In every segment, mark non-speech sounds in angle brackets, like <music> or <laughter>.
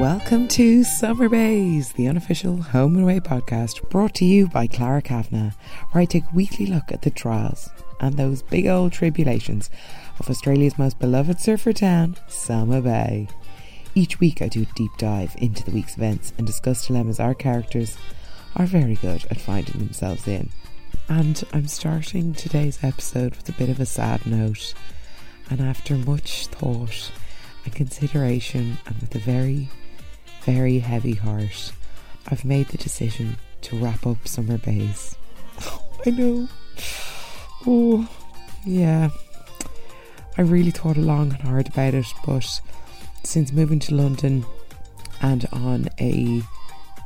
Welcome to Summer Bays, the unofficial home and away podcast brought to you by Clara Kavanagh, where I take a weekly look at the trials and those big old tribulations of Australia's most beloved surfer town, Summer Bay. Each week I do a deep dive into the week's events and discuss dilemmas our characters are very good at finding themselves in. And I'm starting today's episode with a bit of a sad note, and after much thought and consideration, and with a very very heavy heart, I've made the decision to wrap up Summer Bays. I know. Oh, yeah. I really thought long and hard about it, but since moving to London and on a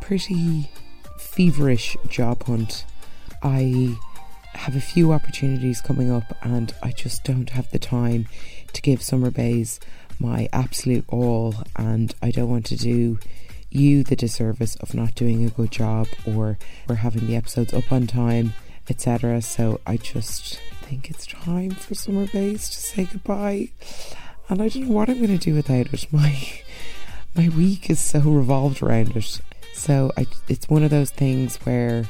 pretty feverish job hunt, I have a few opportunities coming up, and I just don't have the time to give Summer Bays my absolute all, and I don't want to do you the disservice of not doing a good job or or having the episodes up on time, etc. So I just think it's time for Summer Bays to say goodbye, and I don't know what I'm going to do without it. My my week is so revolved around it. So I, it's one of those things where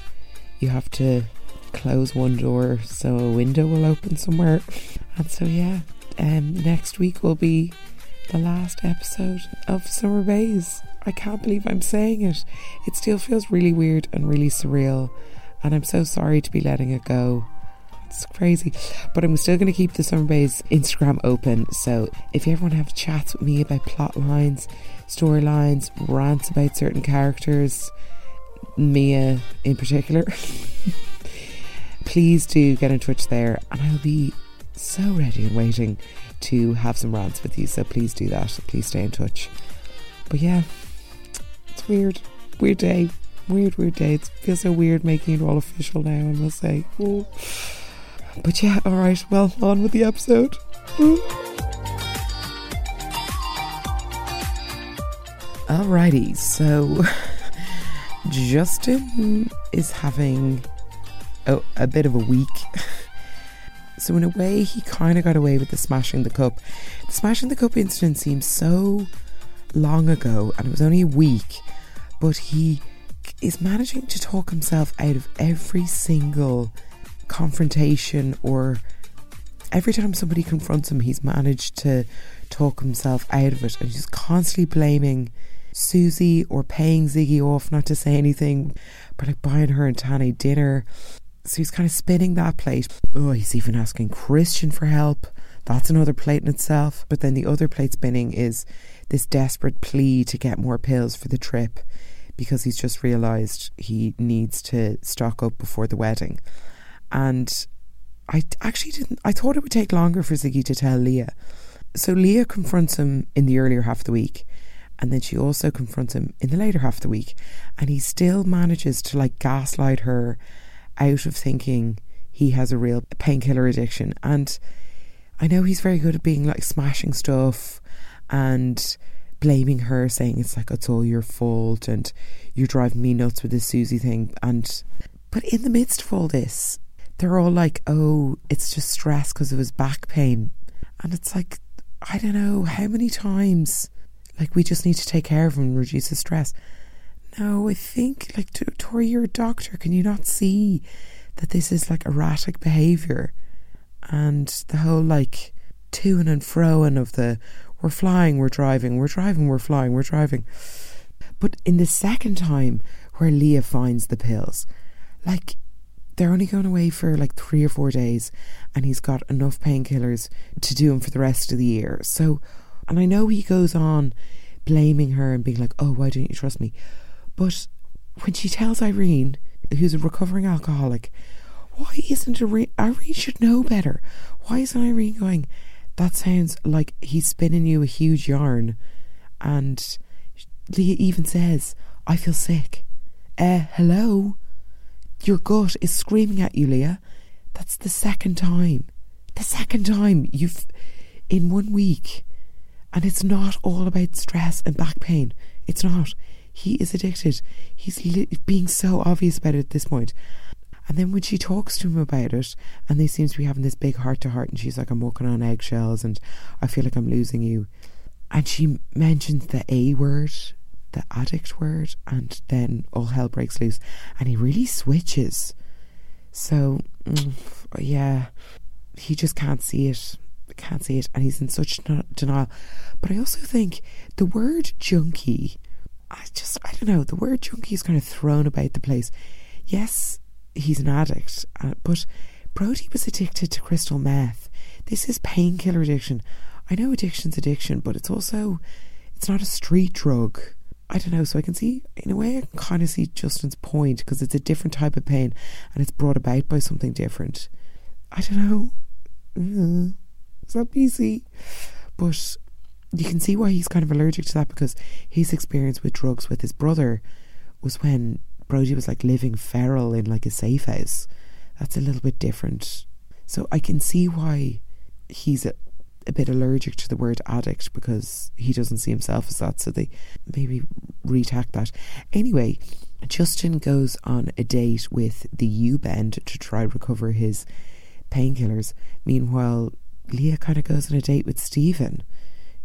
you have to close one door so a window will open somewhere. And so yeah, um, next week will be the last episode of Summer Bays. I can't believe I'm saying it. It still feels really weird and really surreal, and I'm so sorry to be letting it go. It's crazy. But I'm still going to keep the Summer Bays Instagram open. So if you ever want to have chats with me about plot lines, storylines, rants about certain characters, Mia in particular, <laughs> please do get in touch there and I'll be so ready and waiting to have some rants with you. So please do that. Please stay in touch. But yeah, it's weird. Weird day. Weird, weird day. It feels so weird making it all official now, I must say. Ooh. But yeah, alright. Well, on with the episode. Ooh. Alrighty, so <laughs> Justin is having a, a bit of a week. <laughs> So in a way, he kind of got away with the smashing the cup. The smashing the cup incident seems so long ago, and it was only a week, but he is managing to talk himself out of every single confrontation or every time somebody confronts him, he's managed to talk himself out of it, and he's constantly blaming. Susie or paying Ziggy off not to say anything, but like buying her and Tane dinner so he's kind of spinning that plate. Oh, he's even asking Christian for help. That's another plate in itself. But then the other plate spinning is this desperate plea to get more pills for the trip because he's just realised he needs to stock up before the wedding. And I actually didn't, I thought it would take longer for Ziggy to tell Leah. So Leah confronts him in the earlier half of the week. And then she also confronts him in the later half of the week. And he still manages to like gaslight her out of thinking he has a real painkiller addiction. And I know he's very good at being like smashing stuff and blaming her, saying it's like it's all your fault and you're driving me nuts with this Susie thing. And but in the midst of all this, they're all like, "Oh, it's just stress because of his back pain," and it's like, I don't know how many times, like we just need to take care of him and reduce his stress. No, I think like Tori, you're a doctor. Can you not see that this is like erratic behaviour, and the whole like to and froing of the we're flying, we're driving, we're driving, we're flying, we're driving. But in the second time where Leah finds the pills, like they're only going away for like three or four days, and he's got enough painkillers to do him for the rest of the year. So, and I know he goes on blaming her and being like, "Oh, why don't you trust me?" But when she tells Irene, who's a recovering alcoholic, why isn't Irene? Irene should know better. Why isn't Irene going? That sounds like he's spinning you a huge yarn. And Leah even says, I feel sick. Eh, uh, hello? Your gut is screaming at you, Leah. That's the second time. The second time you've, in one week. And it's not all about stress and back pain. It's not. He is addicted. He's li- being so obvious about it at this point. And then when she talks to him about it, and they seem to be having this big heart to heart, and she's like, I'm walking on eggshells, and I feel like I'm losing you. And she mentions the A word the addict word, and then all hell breaks loose, and he really switches. So, mm, yeah, he just can't see it, can't see it, and he's in such denial. But I also think the word junkie, I just, I don't know, the word junkie is kind of thrown about the place. Yes, he's an addict, uh, but Brody was addicted to crystal meth. This is painkiller addiction. I know addiction's addiction, but it's also it's not a street drug. I don't know. So I can see, in a way, I can kind of see Justin's point because it's a different type of pain and it's brought about by something different. I don't know. Is that PC? But you can see why he's kind of allergic to that because his experience with drugs with his brother was when Brody was like living feral in like a safe house that's a little bit different. So I can see why he's a, a bit allergic to the word addict because he doesn't see himself as that. So they maybe retack that. Anyway, Justin goes on a date with the U Bend to try recover his painkillers. Meanwhile, Leah kind of goes on a date with Stephen,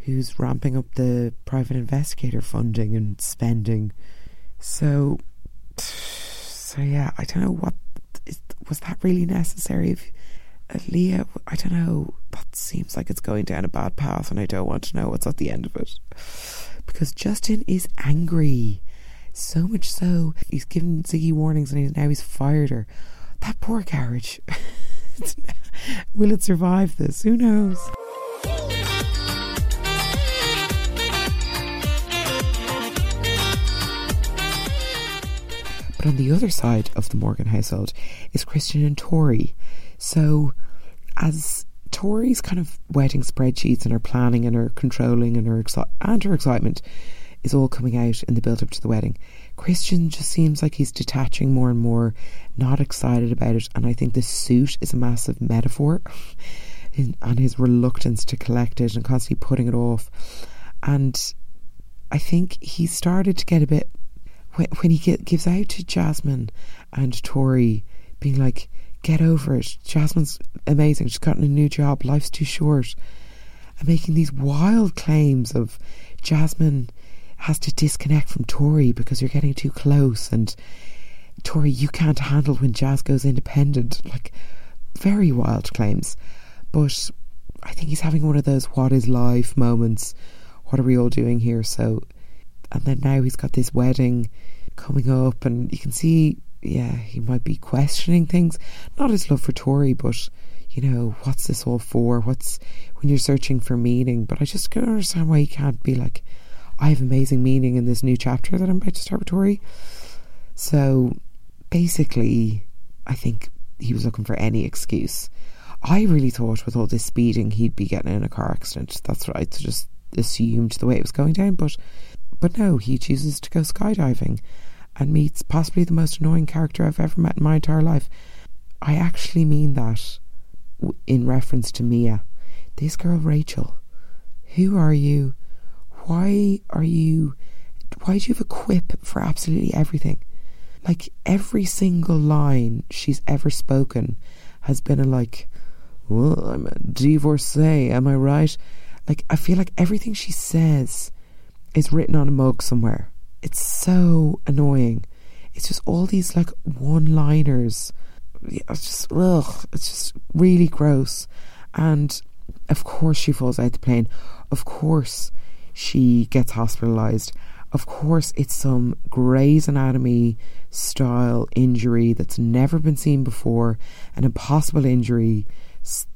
who's ramping up the private investigator funding and spending. So, so yeah, I don't know what was that really necessary? If, uh, Leah, I don't know. That seems like it's going down a bad path, and I don't want to know what's at the end of it. Because Justin is angry. So much so, he's given Ziggy warnings and he's, now he's fired her. That poor carriage. <laughs> Will it survive this? Who knows? But on the other side of the Morgan household is Christian and Tori. So, as Tori's kind of wedding spreadsheets and her planning and her controlling and her and her excitement is all coming out in the build up to the wedding. Christian just seems like he's detaching more and more, not excited about it, and I think the suit is a massive metaphor <laughs> in, and his reluctance to collect it and constantly putting it off. And I think he started to get a bit when, when he get, gives out to Jasmine and Tori, being like, get over it. Jasmine's amazing. She's gotten a new job. Life's too short. And making these wild claims of Jasmine has to disconnect from Tori because you're getting too close. And Tori, you can't handle when Jazz goes independent. Like, very wild claims. But I think he's having one of those what is life moments. What are we all doing here? So and then now he's got this wedding coming up, and you can see, yeah, he might be questioning things. Not his love for Tori, but you know, what's this all for? What's when you're searching for meaning? But I just can't understand why he can't be like, I have amazing meaning in this new chapter that I'm about to start with Tori. So basically, I think he was looking for any excuse. I really thought with all this speeding he'd be getting in a car accident. That's what I just assumed the way it was going down, but but no, he chooses to go skydiving and meets possibly the most annoying character I've ever met in my entire life. I actually mean that in reference to Mia. This girl, Rachel. Who are you? Why are you. Why do you have a quip for absolutely everything? Like, every single line she's ever spoken has been a like, well, I'm a divorcee, am I right? Like, I feel like everything she says is written on a mug somewhere. It's so annoying. It's just all these like one liners. It's just ugh. It's just really gross. And of course she falls out the plane. Of course she gets hospitalized. Of course it's some Grey's Anatomy style injury that's never been seen before, an impossible injury.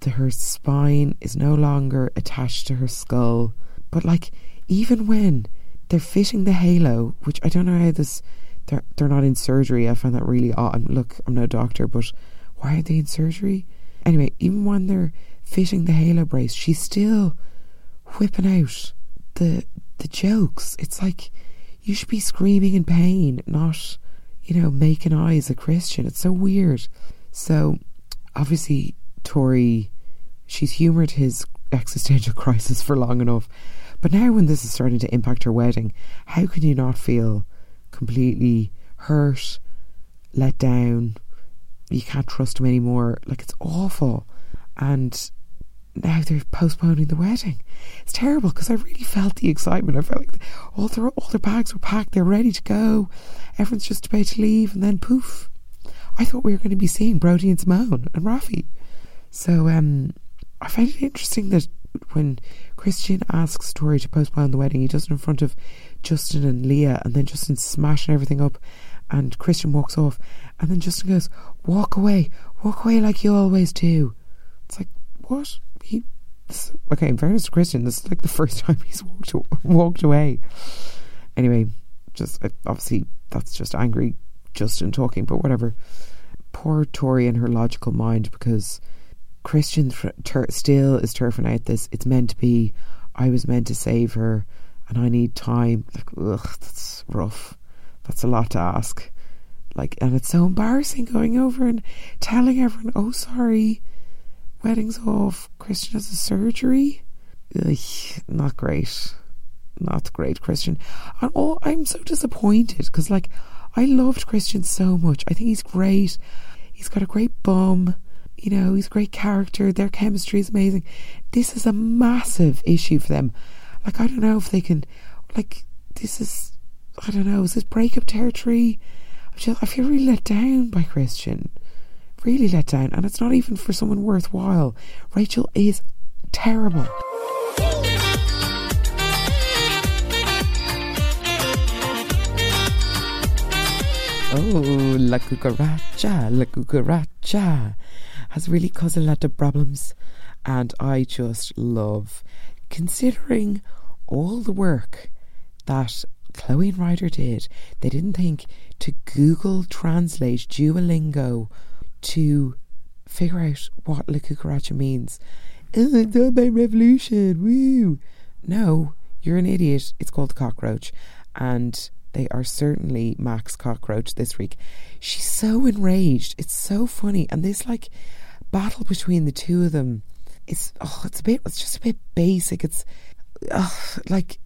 Her spine is no longer attached to her skull. But like even when they're fitting the halo, which I don't know how this they're they're not in surgery. I find that really odd. Look, I'm no doctor, but why are they in surgery? Anyway, even when they're fitting the halo brace, she's still whipping out the the jokes. It's like you should be screaming in pain, not you know making eyes at Christian. It's so weird. So obviously Tori, she's humoured his existential <laughs> crisis for long enough but now, when this is starting to impact her wedding, how can you not feel completely hurt, let down? You can't trust him anymore. Like, it's awful. And now they're postponing the wedding. It's terrible because I really felt the excitement. I felt like all their all their bags were packed, they're ready to go. Everyone's just about to leave, and then poof! I thought we were going to be seeing Brody and Simone and Raffy. So um, I find it interesting that when Christian asks Tori to postpone the wedding, he does it in front of Justin and Leah, and then Justin's smashing everything up, and Christian walks off, and then Justin goes, "Walk away, walk away like you always do." It's like what? He okay. In fairness to Christian, this is like the <laughs> first time he's walked walked away. Anyway, just obviously that's just angry Justin talking, but whatever. Poor Tori in her logical mind because Christian ter- still is turfing out this. It's meant to be. I was meant to save her, and I need time. Like, ugh, that's rough. That's a lot to ask. Like, and it's so embarrassing going over and telling everyone, "Oh, sorry, wedding's off. Christian has a surgery." Ugh, not great. Not great, Christian. And oh, I'm so disappointed because, like, I loved Christian so much. I think he's great. He's got a great bum. You know, he's great character. Their chemistry is amazing. This is a massive issue for them. Like, I don't know if they can. Like, this is. I don't know. Is this breakup territory? I, just, I feel really let down by Christian. Really let down. And it's not even for someone worthwhile. Rachel is terrible. Oh, la cucaracha, la cucaracha has really caused a lot of problems. And I just love considering all the work that Chloe and Ryder did. They didn't think to Google Translate Duolingo to figure out what La means. Oh, it's all about revolution, woo! No, you're an idiot. It's called the cockroach. And they are certainly Max Cockroach this week. She's so enraged. It's so funny. And this like battle between the two of them, it's oh, it's a bit it's just a bit basic. It's oh, like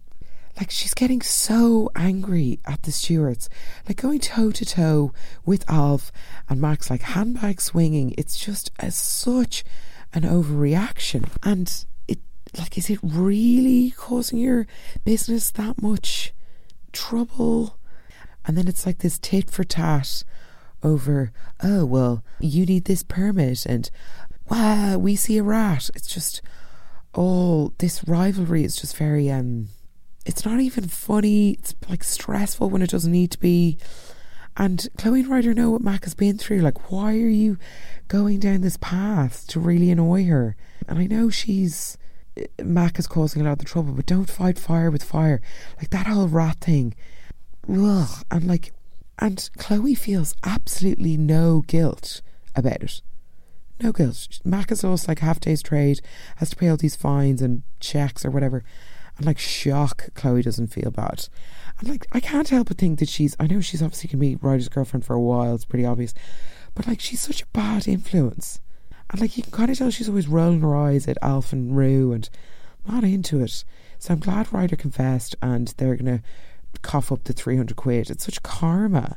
like she's getting so angry at the Stewarts, like going toe to toe with Alf and Max, like handbag swinging. It's just as such an overreaction, and it like is it really causing your business that much? trouble. And then it's like this tit for tat over, oh, well, you need this permit, and wow, we see a rat. It's just all this rivalry is just very, um, it's not even funny. It's like stressful when it doesn't need to be. And Chloe and Ryder know what Mac has been through. Like, why are you going down this path to really annoy her? And I know she's Mac is causing a lot of the trouble, but don't fight fire with fire. Like that whole rat thing. Ugh. And like, and Chloe feels absolutely no guilt about it. No guilt. Mac is also like half day's trade, has to pay all these fines and checks or whatever. And like, shock, Chloe doesn't feel bad. And like, I can't help but think that she's, I know she's obviously going to be Ryder's girlfriend for a while, it's pretty obvious. But like, she's such a bad influence and like you can kind of tell she's always rolling her eyes at Alf and Roo and not into it. So I'm glad Ryder confessed and they're going to cough up the 300 quid. It's such karma.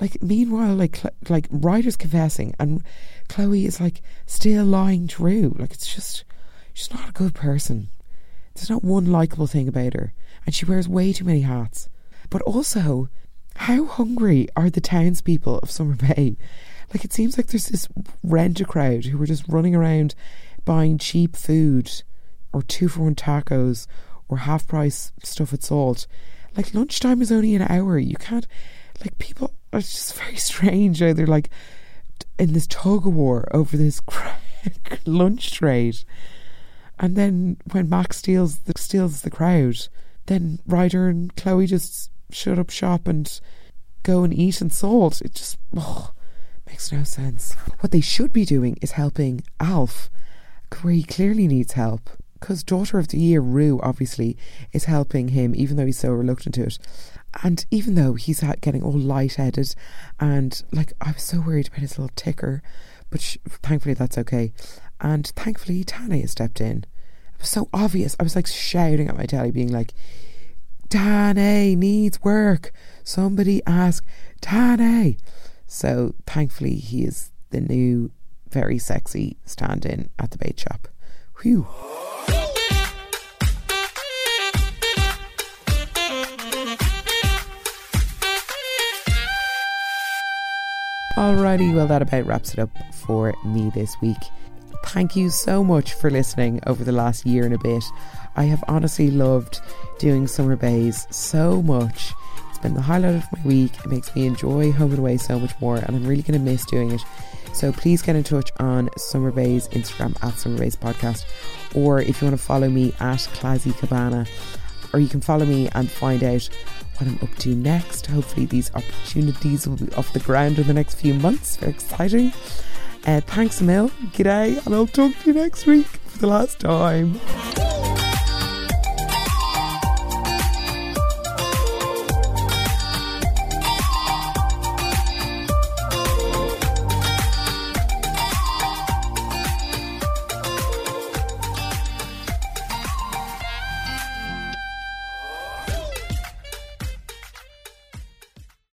Like, meanwhile, like, like Ryder's confessing and Chloe is like still lying Roo. Like, it's just, she's not a good person. There's not one likable thing about her. And she wears way too many hats. But also, how hungry are the townspeople of Summer Bay? Like it seems like there's this rent a crowd who are just running around buying cheap food or two for one tacos or half price stuff at salt. Like lunchtime is only an hour. You can't like people it's just very strange how they're like in this tug of war over this <laughs> lunch trade. And then when Max steals the steals the crowd, then Ryder and Chloe just shut up shop and go and eat and salt. It just oh, Makes no sense. What they should be doing is helping Alf, where he clearly needs help. Because Daughter of the Year, Roo, obviously, is helping him, even though he's so reluctant to it. And even though he's getting all light-headed, and like I was so worried about his little ticker, but sh- thankfully that's okay. And thankfully Tane has stepped in. It was so obvious. I was like shouting at my telly, being like, Tane needs work. Somebody ask Tane. So thankfully, he is the new, very sexy stand in at the bait shop, Whew. Alrighty, well, that about wraps it up for me this week. Thank you so much for listening over the last year and a bit. I have honestly loved doing Summer Bays so much. It's been the highlight of my week. It makes me enjoy home and away so much more, and I'm really going to miss doing it. So please get in touch on Summer Bays Instagram at Summer Bays Podcast, or if you want to follow me at Classy Cabana, or you can follow me and find out what I'm up to next. Hopefully, these opportunities will be off the ground in the next few months. Very exciting. Uh, thanks a. G'day, and I'll talk to you next week for the last time.